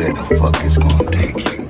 where the fuck it's gonna take you.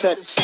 Can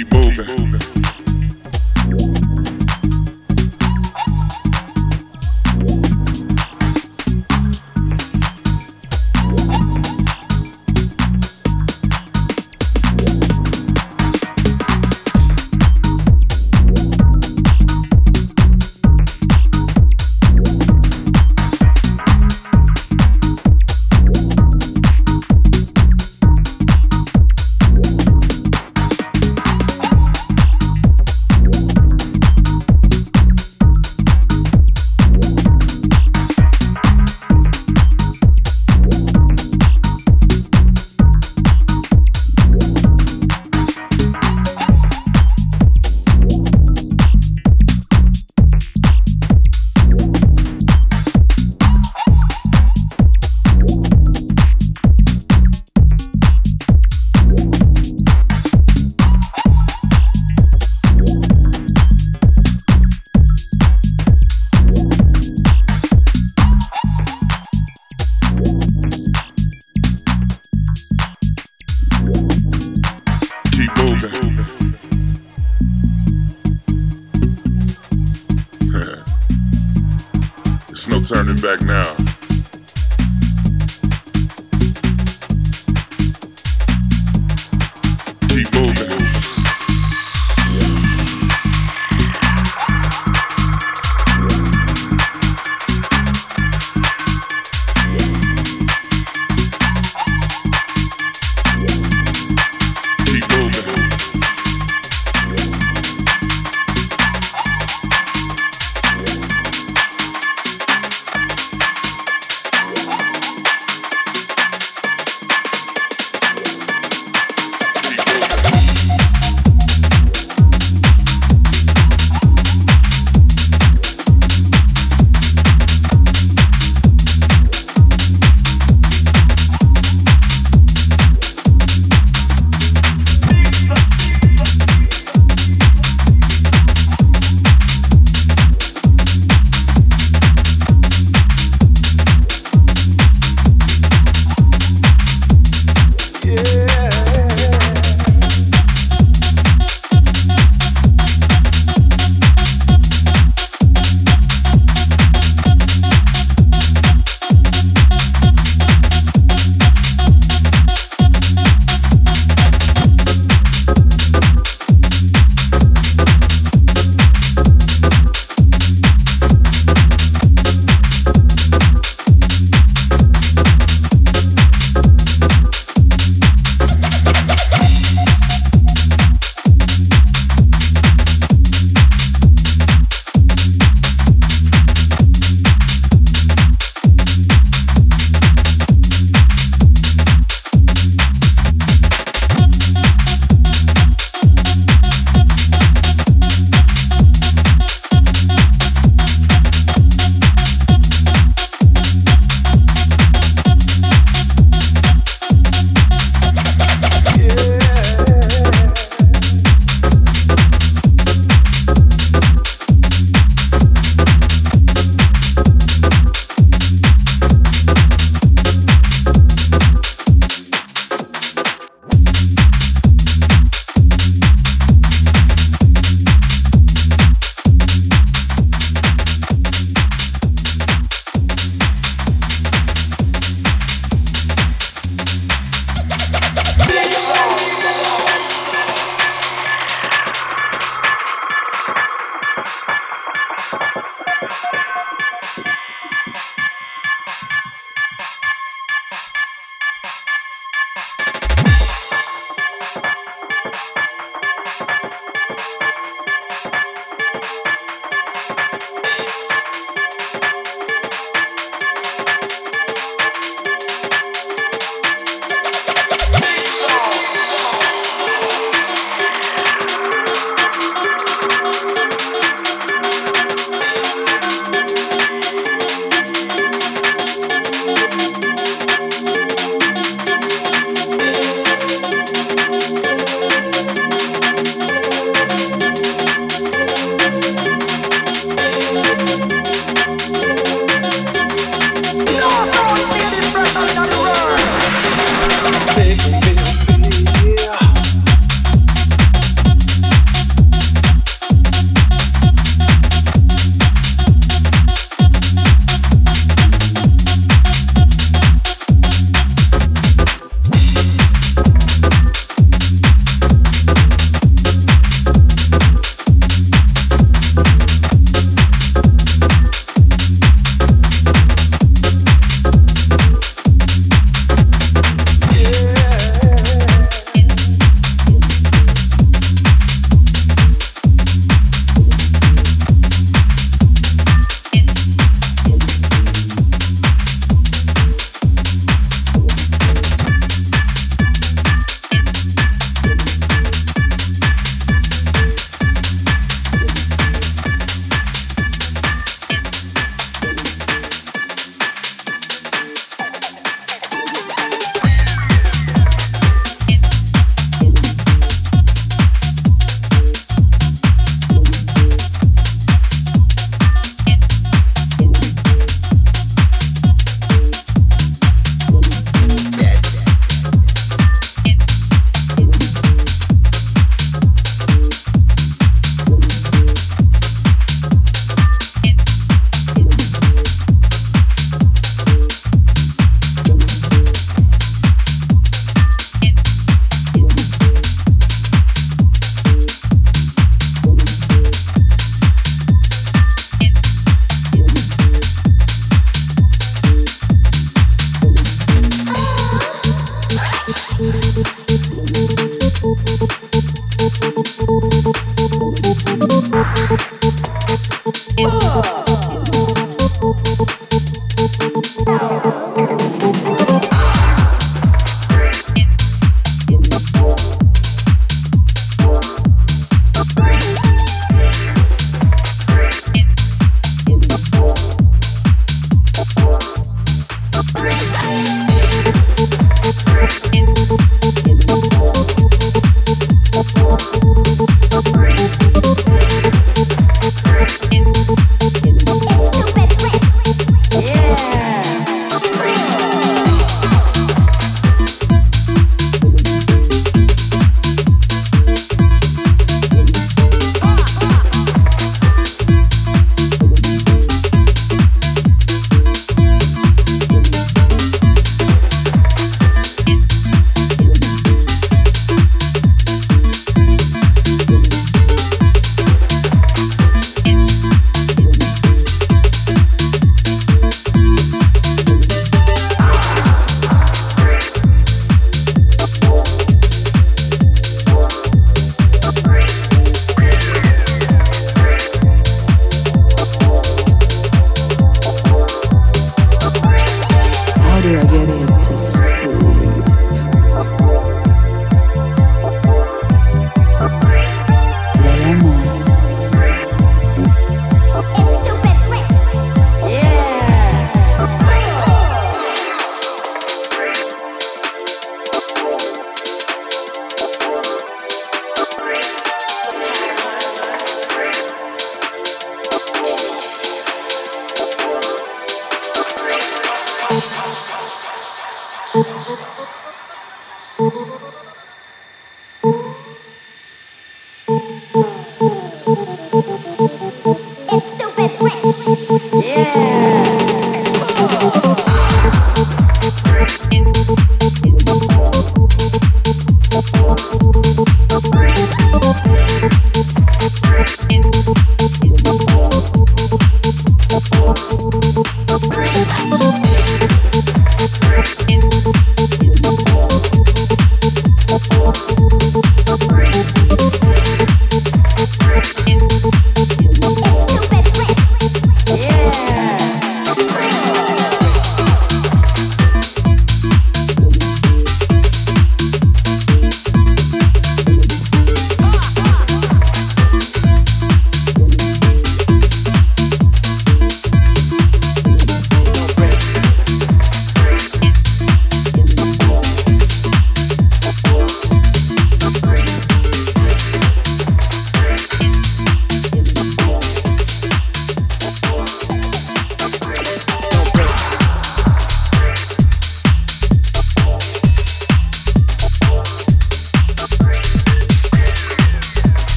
keep moving.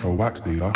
For wax dealer.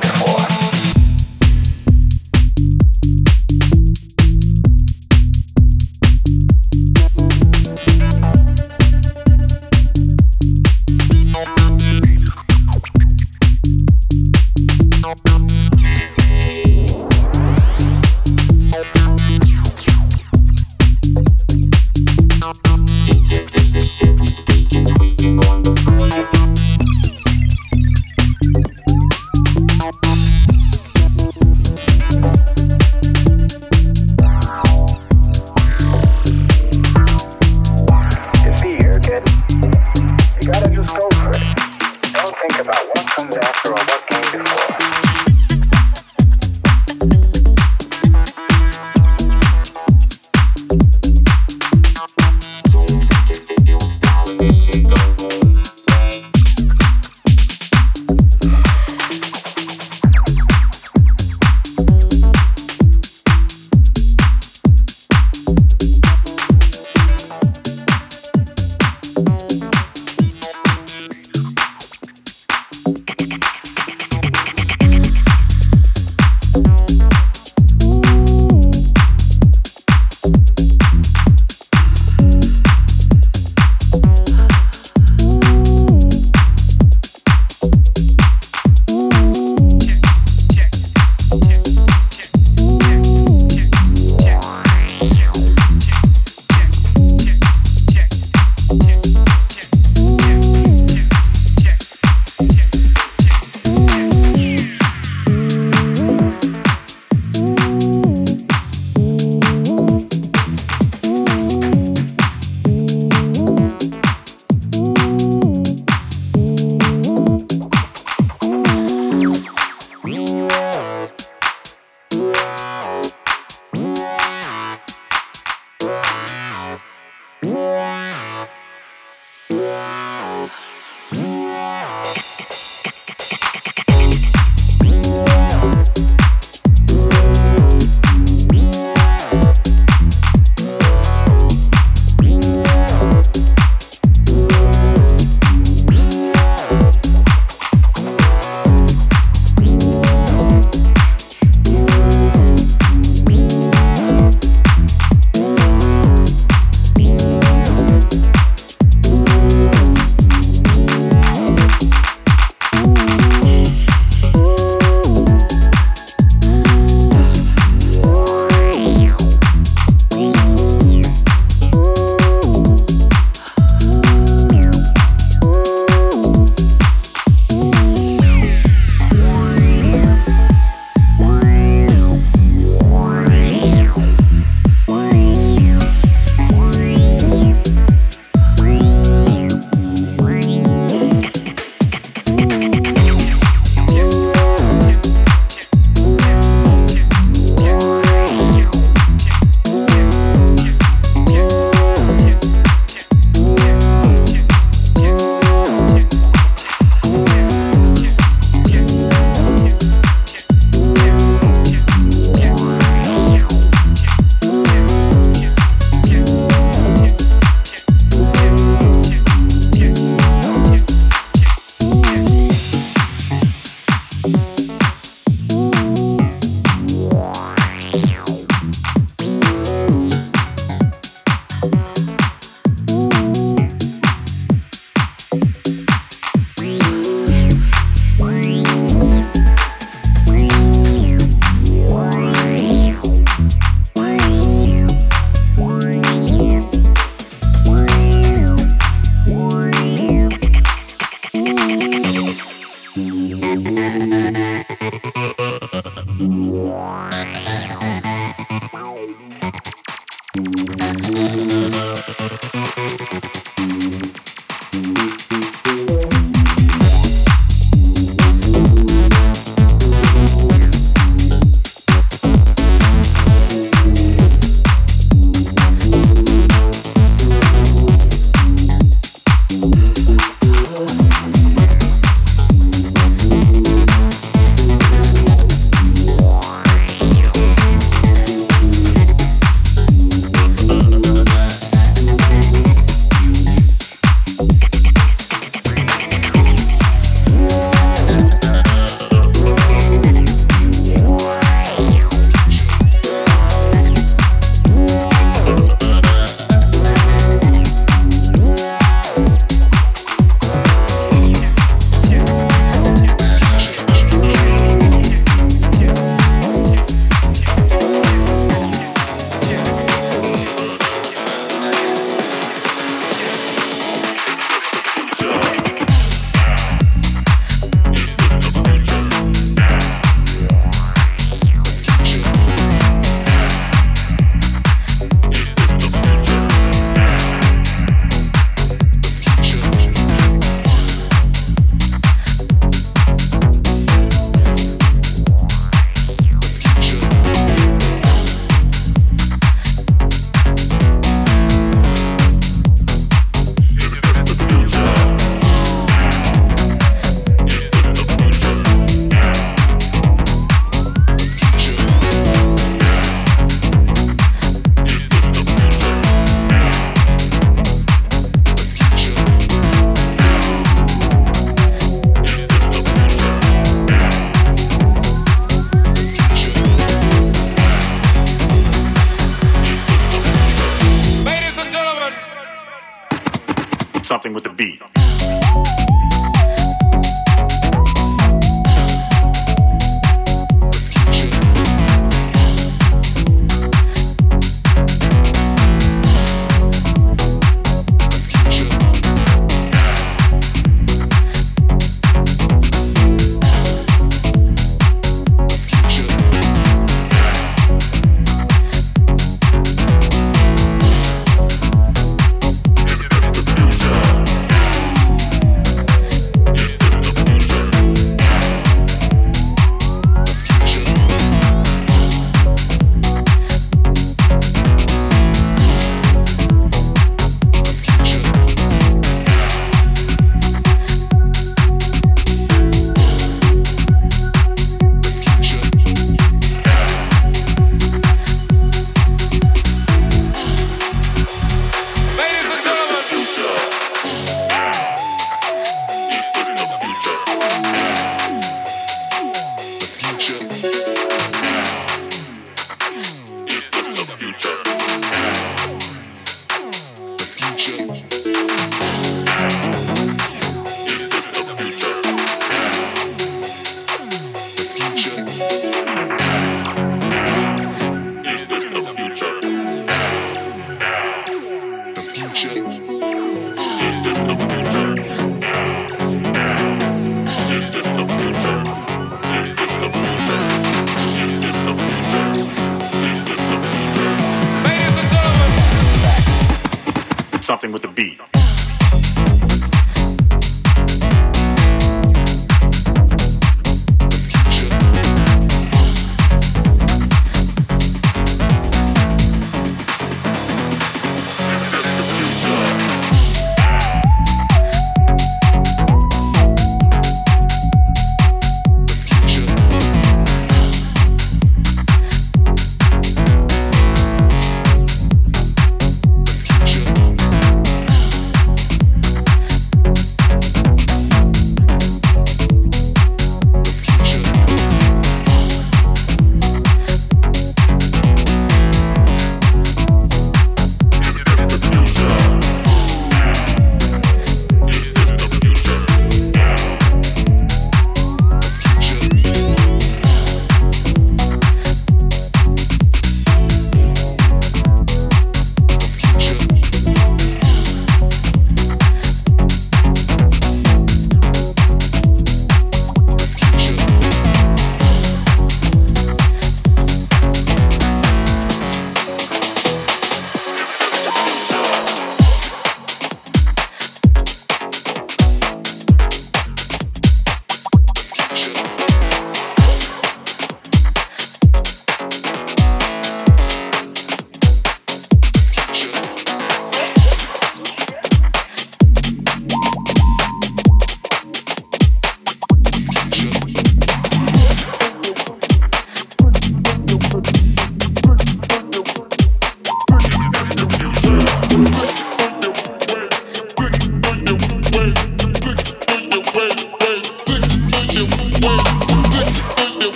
Before.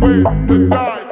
Thank